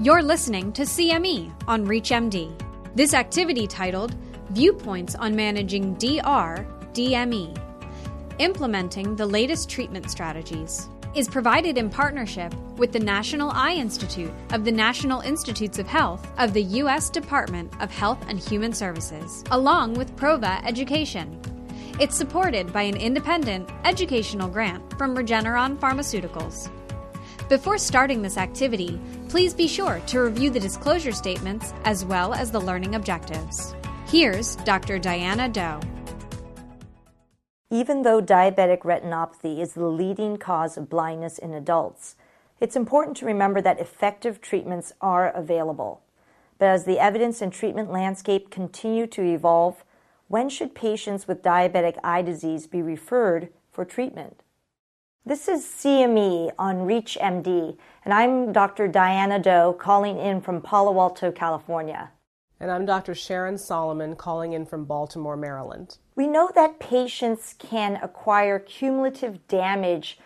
You're listening to CME on ReachMD. This activity titled Viewpoints on Managing DR DME Implementing the Latest Treatment Strategies is provided in partnership with the National Eye Institute of the National Institutes of Health of the U.S. Department of Health and Human Services, along with Prova Education. It's supported by an independent educational grant from Regeneron Pharmaceuticals. Before starting this activity, please be sure to review the disclosure statements as well as the learning objectives. Here's Dr. Diana Do. Even though diabetic retinopathy is the leading cause of blindness in adults, it's important to remember that effective treatments are available. But as the evidence and treatment landscape continue to evolve, when should patients with diabetic eye disease be referred for treatment? This is CME on ReachMD, and I'm Dr. Diana Do calling in from Palo Alto, California. And I'm Dr. Sharon Solomon calling in from Baltimore, Maryland. We know that patients can acquire cumulative damage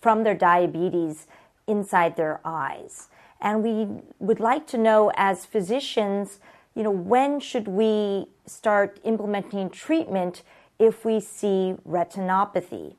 from their diabetes inside their eyes. And we would like to know, as physicians, you know, when should we start implementing treatment if we see retinopathy?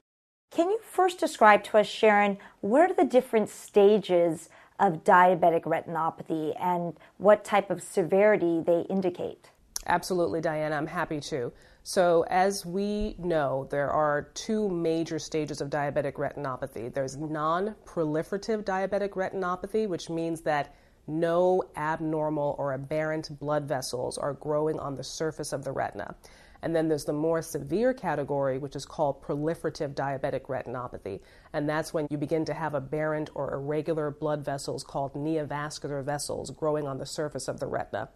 Can you first describe to us, Sharon, what are the different stages of diabetic retinopathy and what type of severity they indicate? Absolutely, Diana. I'm happy to. So, as we know, there are two major stages of diabetic retinopathy. There's non proliferative diabetic retinopathy, which means that no abnormal or aberrant blood vessels are growing on the surface of the retina. And then there's the more severe category, which is called proliferative diabetic retinopathy. And that's when you begin to have aberrant or irregular blood vessels called neovascular vessels growing on the surface of the retina.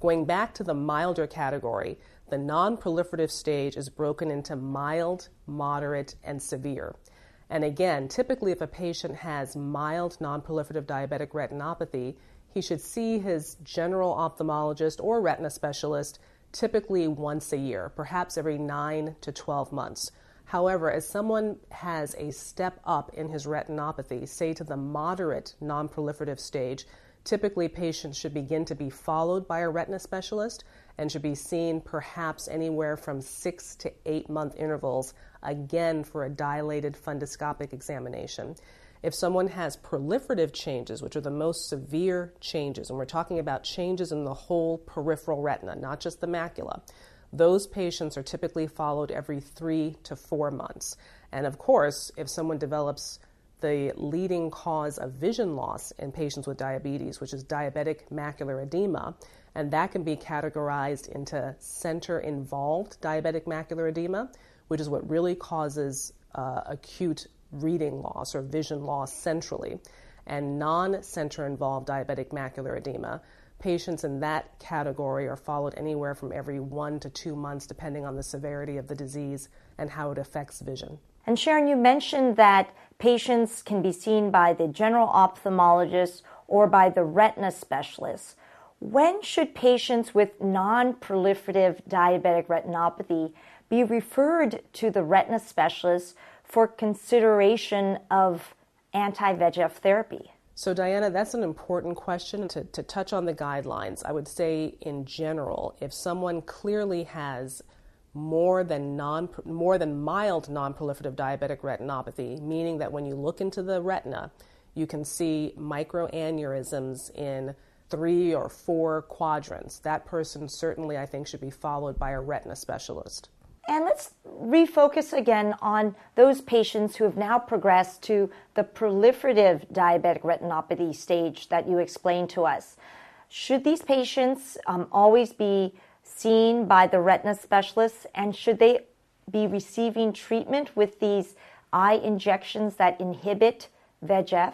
Going back to the milder category, the non proliferative stage is broken into mild, moderate, and severe. And again, typically, if a patient has mild non proliferative diabetic retinopathy, he should see his general ophthalmologist or retina specialist typically once a year, perhaps every 9 to 12 months. However, as someone has a step up in his retinopathy, say to the moderate non-proliferative stage, typically patients should begin to be followed by a retina specialist and should be seen perhaps anywhere from 6 to 8 month intervals again for a dilated fundoscopic examination. If someone has proliferative changes, which are the most severe changes, and we're talking about changes in the whole peripheral retina, not just the macula, those patients are typically followed every three to four months. And of course, if someone develops the leading cause of vision loss in patients with diabetes, which is diabetic macular edema, and that can be categorized into center involved diabetic macular edema, which is what really causes uh, acute reading loss or vision loss centrally, and non center involved diabetic macular edema. Patients in that category are followed anywhere from every one to two months, depending on the severity of the disease and how it affects vision. And Sharon, you mentioned that patients can be seen by the general ophthalmologist or by the retina specialist. When should patients with non proliferative diabetic retinopathy be referred to the retina specialist for consideration of anti VEGF therapy? So, Diana, that's an important question to, to touch on the guidelines. I would say, in general, if someone clearly has more than non more than mild non-proliferative diabetic retinopathy, meaning that when you look into the retina, you can see microaneurysms in three or four quadrants. That person certainly, I think, should be followed by a retina specialist. And let's refocus again on those patients who have now progressed to the proliferative diabetic retinopathy stage that you explained to us. Should these patients um, always be seen by the retina specialists and should they be receiving treatment with these eye injections that inhibit VEGF?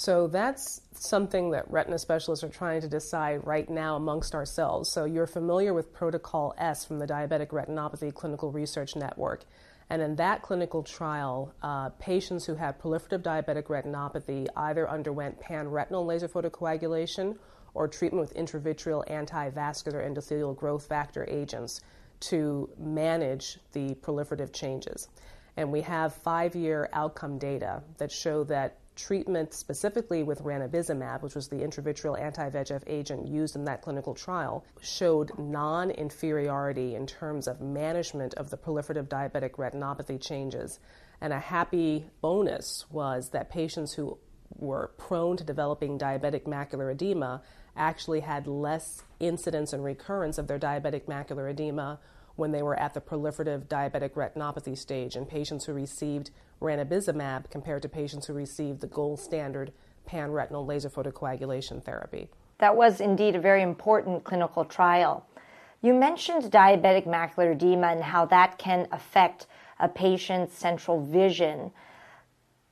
So that's something that retina specialists are trying to decide right now amongst ourselves. So you're familiar with Protocol S from the Diabetic Retinopathy Clinical Research Network. And in that clinical trial, uh, patients who had proliferative diabetic retinopathy either underwent pan-retinal laser photocoagulation or treatment with intravitreal anti-vascular endothelial growth factor agents to manage the proliferative changes. And we have five year outcome data that show that treatment specifically with ranibizumab, which was the intravitreal anti VEGF agent used in that clinical trial, showed non inferiority in terms of management of the proliferative diabetic retinopathy changes. And a happy bonus was that patients who were prone to developing diabetic macular edema actually had less incidence and recurrence of their diabetic macular edema when they were at the proliferative diabetic retinopathy stage in patients who received ranibizumab compared to patients who received the gold standard pan-retinal laser photocoagulation therapy. That was indeed a very important clinical trial. You mentioned diabetic macular edema and how that can affect a patient's central vision.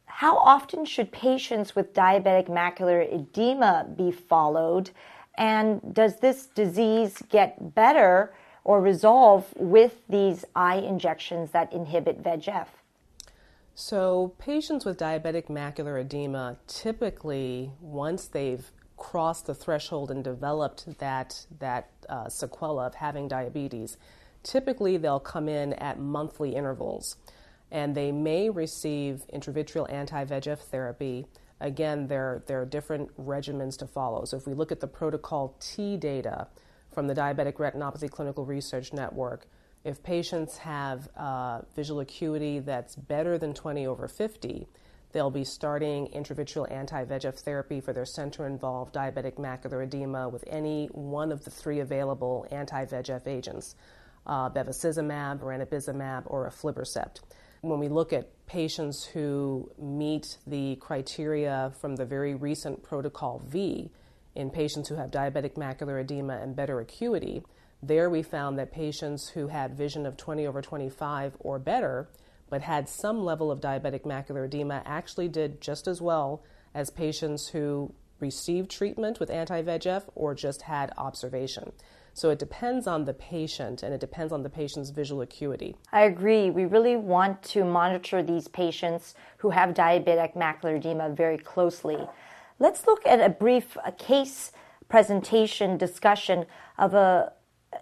How often should patients with diabetic macular edema be followed? And does this disease get better or resolve with these eye injections that inhibit VEGF? So, patients with diabetic macular edema typically, once they've crossed the threshold and developed that, that uh, sequela of having diabetes, typically they'll come in at monthly intervals and they may receive intravitreal anti VEGF therapy. Again, there, there are different regimens to follow. So, if we look at the protocol T data from the Diabetic Retinopathy Clinical Research Network, if patients have uh, visual acuity that's better than 20 over 50, they'll be starting intravitreal anti VEGF therapy for their center involved diabetic macular edema with any one of the three available anti VEGF agents uh, bevacizumab, ranibizumab, or aflibercept. When we look at patients who meet the criteria from the very recent Protocol V in patients who have diabetic macular edema and better acuity, there we found that patients who had vision of 20 over 25 or better, but had some level of diabetic macular edema, actually did just as well as patients who received treatment with anti VEGF or just had observation. So it depends on the patient and it depends on the patient's visual acuity. I agree. We really want to monitor these patients who have diabetic macular edema very closely. Let's look at a brief a case presentation discussion of a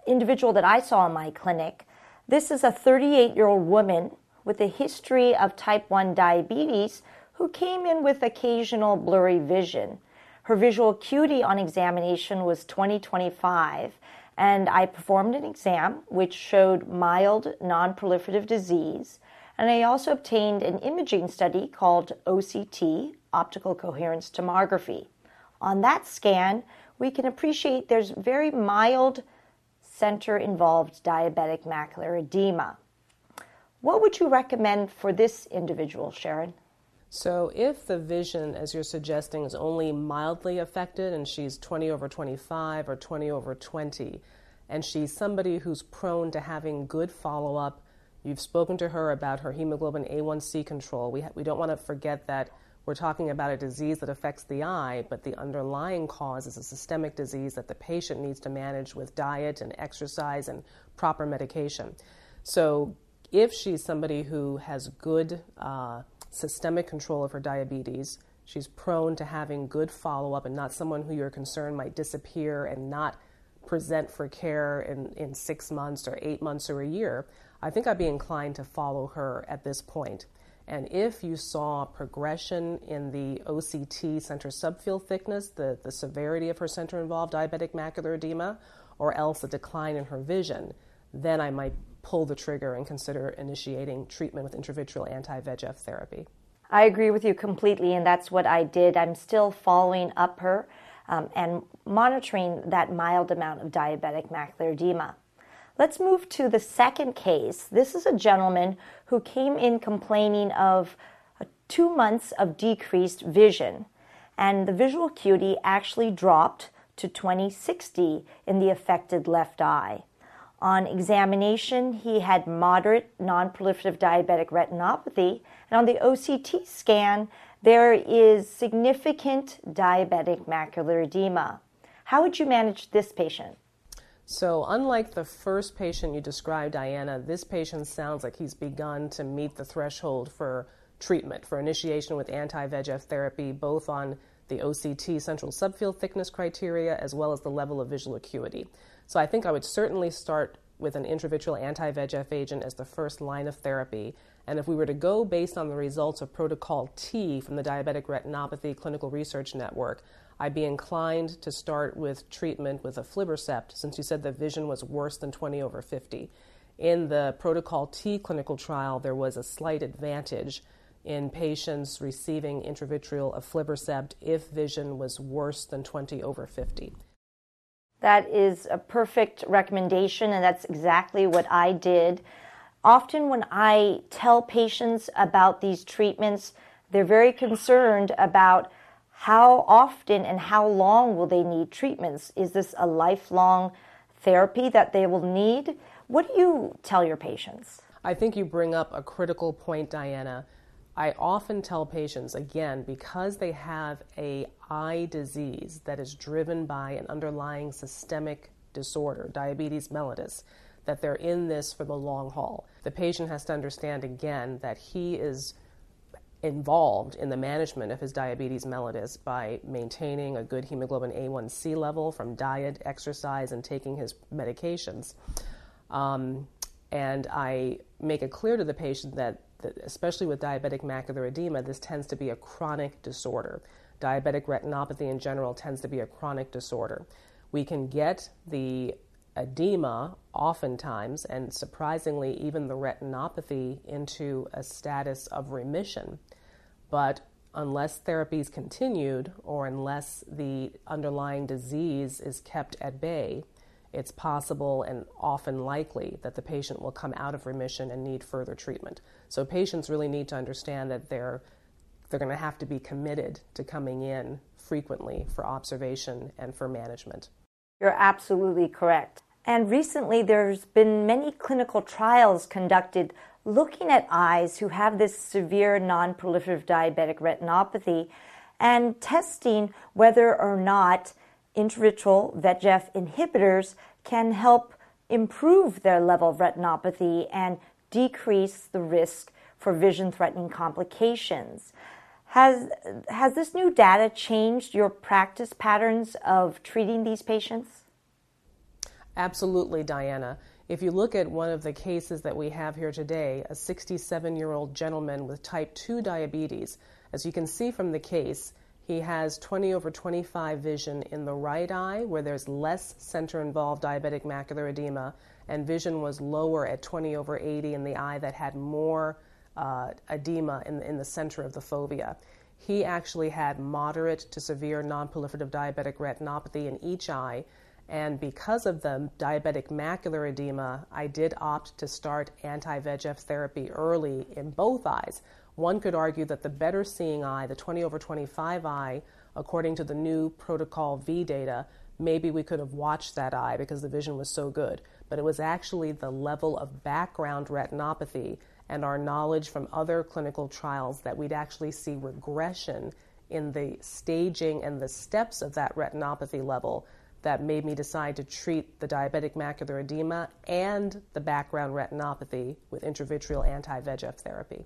individual that I saw in my clinic. This is a 38 year old woman with a history of type 1 diabetes who came in with occasional blurry vision. Her visual acuity on examination was 2025 and I performed an exam which showed mild non-proliferative disease. And I also obtained an imaging study called OCT, optical coherence tomography. On that scan, we can appreciate there's very mild center involved diabetic macular edema. What would you recommend for this individual, Sharon? So, if the vision, as you're suggesting, is only mildly affected and she's 20 over 25 or 20 over 20, and she's somebody who's prone to having good follow up, you've spoken to her about her hemoglobin A1C control. We, ha- we don't want to forget that we're talking about a disease that affects the eye, but the underlying cause is a systemic disease that the patient needs to manage with diet and exercise and proper medication. So, if she's somebody who has good uh, systemic control of her diabetes. She's prone to having good follow up and not someone who you're concerned might disappear and not present for care in, in six months or eight months or a year. I think I'd be inclined to follow her at this point. And if you saw progression in the OCT center subfield thickness, the, the severity of her center involved diabetic macular edema, or else a decline in her vision, then I might pull the trigger and consider initiating treatment with intravitreal anti VEGF therapy. I agree with you completely, and that's what I did. I'm still following up her um, and monitoring that mild amount of diabetic macular edema. Let's move to the second case. This is a gentleman who came in complaining of uh, two months of decreased vision, and the visual acuity actually dropped to 2060 in the affected left eye. On examination, he had moderate non-proliferative diabetic retinopathy, and on the OCT scan, there is significant diabetic macular edema. How would you manage this patient? So, unlike the first patient you described, Diana, this patient sounds like he's begun to meet the threshold for treatment, for initiation with anti VEGF therapy, both on the OCT central subfield thickness criteria as well as the level of visual acuity. So I think I would certainly start with an intravitreal anti VEGF agent as the first line of therapy And if we were to go based on the results of Protocol T from the Diabetic Retinopathy Clinical Research Network, I'd be inclined to start with treatment with aflibercept since you said the vision was worse than 20 over 50. In the Protocol T clinical trial, there was a slight advantage in patients receiving intravitreal aflibercept if vision was worse than 20 over 50. That is a perfect recommendation, and that's exactly what I did. Often, when I tell patients about these treatments, they're very concerned about how often and how long will they need treatments? Is this a lifelong therapy that they will need? What do you tell your patients? I think you bring up a critical point, Diana. I often tell patients, again, because they have a eye disease that is driven by an underlying systemic disorder, diabetes mellitus, that they're in this for the long haul. The patient has to understand, again, that he is involved in the management of his diabetes mellitus by maintaining a good hemoglobin A1C level from diet, exercise, and taking his medications. Um, and I make it clear to the patient that, that, especially with diabetic macular edema, this tends to be a chronic disorder. Diabetic retinopathy in general tends to be a chronic disorder. We can get the edema oftentimes, and surprisingly, even the retinopathy into a status of remission. But unless therapy is continued or unless the underlying disease is kept at bay, it's possible and often likely that the patient will come out of remission and need further treatment. So patients really need to understand that they're they're going to have to be committed to coming in frequently for observation and for management. You're absolutely correct. And recently, there's been many clinical trials conducted looking at eyes who have this severe non-proliferative diabetic retinopathy and testing whether or not intravitreal VEGF inhibitors can help improve their level of retinopathy and decrease the risk for vision threatening complications. Has, has this new data changed your practice patterns of treating these patients? Absolutely, Diana. If you look at one of the cases that we have here today, a 67 year old gentleman with type 2 diabetes, as you can see from the case, he has 20 over 25 vision in the right eye where there's less center involved diabetic macular edema, and vision was lower at 20 over 80 in the eye that had more uh, edema in, in the center of the fovea. He actually had moderate to severe non-proliferative diabetic retinopathy in each eye, and because of the diabetic macular edema, I did opt to start anti VEGF therapy early in both eyes. One could argue that the better seeing eye, the 20 over 25 eye, according to the new Protocol V data, maybe we could have watched that eye because the vision was so good. But it was actually the level of background retinopathy and our knowledge from other clinical trials that we'd actually see regression in the staging and the steps of that retinopathy level that made me decide to treat the diabetic macular edema and the background retinopathy with intravitreal anti VEGF therapy.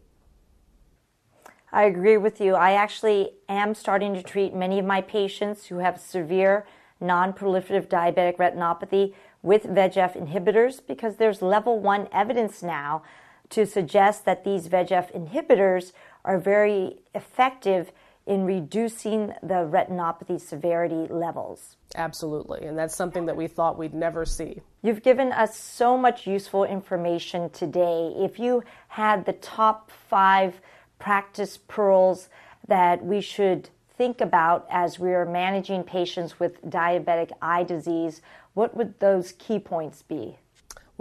I agree with you. I actually am starting to treat many of my patients who have severe non proliferative diabetic retinopathy with VEGF inhibitors because there's level one evidence now to suggest that these VEGF inhibitors are very effective in reducing the retinopathy severity levels. Absolutely, and that's something that we thought we'd never see. You've given us so much useful information today. If you had the top five practice pearls that we should think about as we are managing patients with diabetic eye disease, what would those key points be?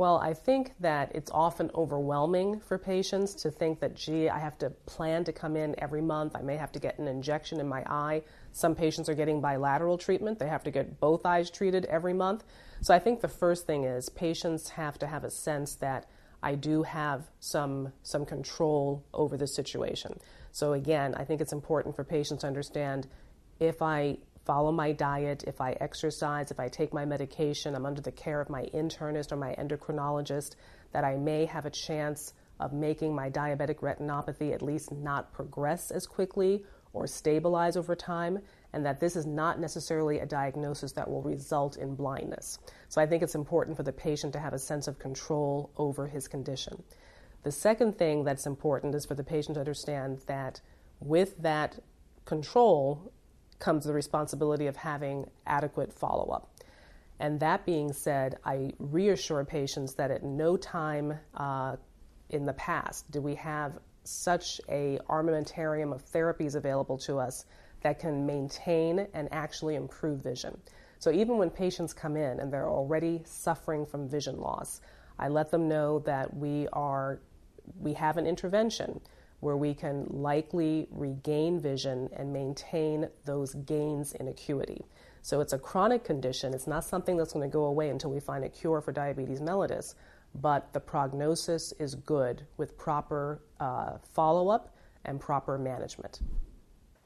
Well, I think that it's often overwhelming for patients to think that, gee, I have to plan to come in every month. I may have to get an injection in my eye. Some patients are getting bilateral treatment. They have to get both eyes treated every month. So I think the first thing is patients have to have a sense that I do have some, some control over the situation. So again, I think it's important for patients to understand if I follow my diet, if I exercise, if I take my medication, I'm under the care of my internist or my endocrinologist, that I may have a chance of making my diabetic retinopathy at least not progress as quickly or stabilize over time, and that this is not necessarily a diagnosis that will result in blindness. So I think it's important for the patient to have a sense of control over his condition. The second thing that's important is for the patient to understand that with that control comes the responsibility of having adequate follow up. And that being said, I reassure patients that at no time uh, in the past do we have such a armamentarium of therapies available to us that can maintain and actually improve vision. So even when patients come in and they're already suffering from vision loss, I let them know that we are we have an intervention where we can likely regain vision and maintain those gains in acuity. So it's a chronic condition. It's not something that's going to go away until we find a cure for diabetes mellitus, but the prognosis is good with proper uh, follow up and proper management.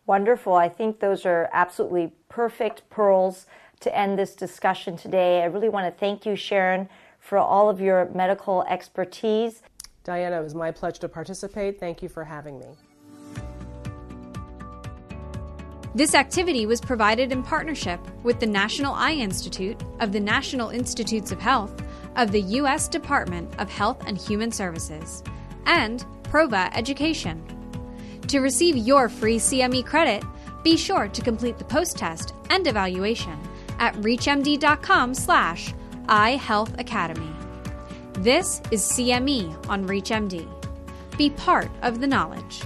Wonderful. I think those are absolutely perfect pearls to end this discussion today. I really want to thank you, Sharon, for all of your medical expertise. Diana, it was my pleasure to participate. Thank you for having me. This activity was provided in partnership with the National Eye Institute of the National Institutes of Health of the U.S. Department of Health and Human Services and Prova Education. To receive your free CME credit, be sure to complete the post-test and evaluation at reachmd.com slash iHealthAcademy. This is CME on ReachMD. Be part of the knowledge.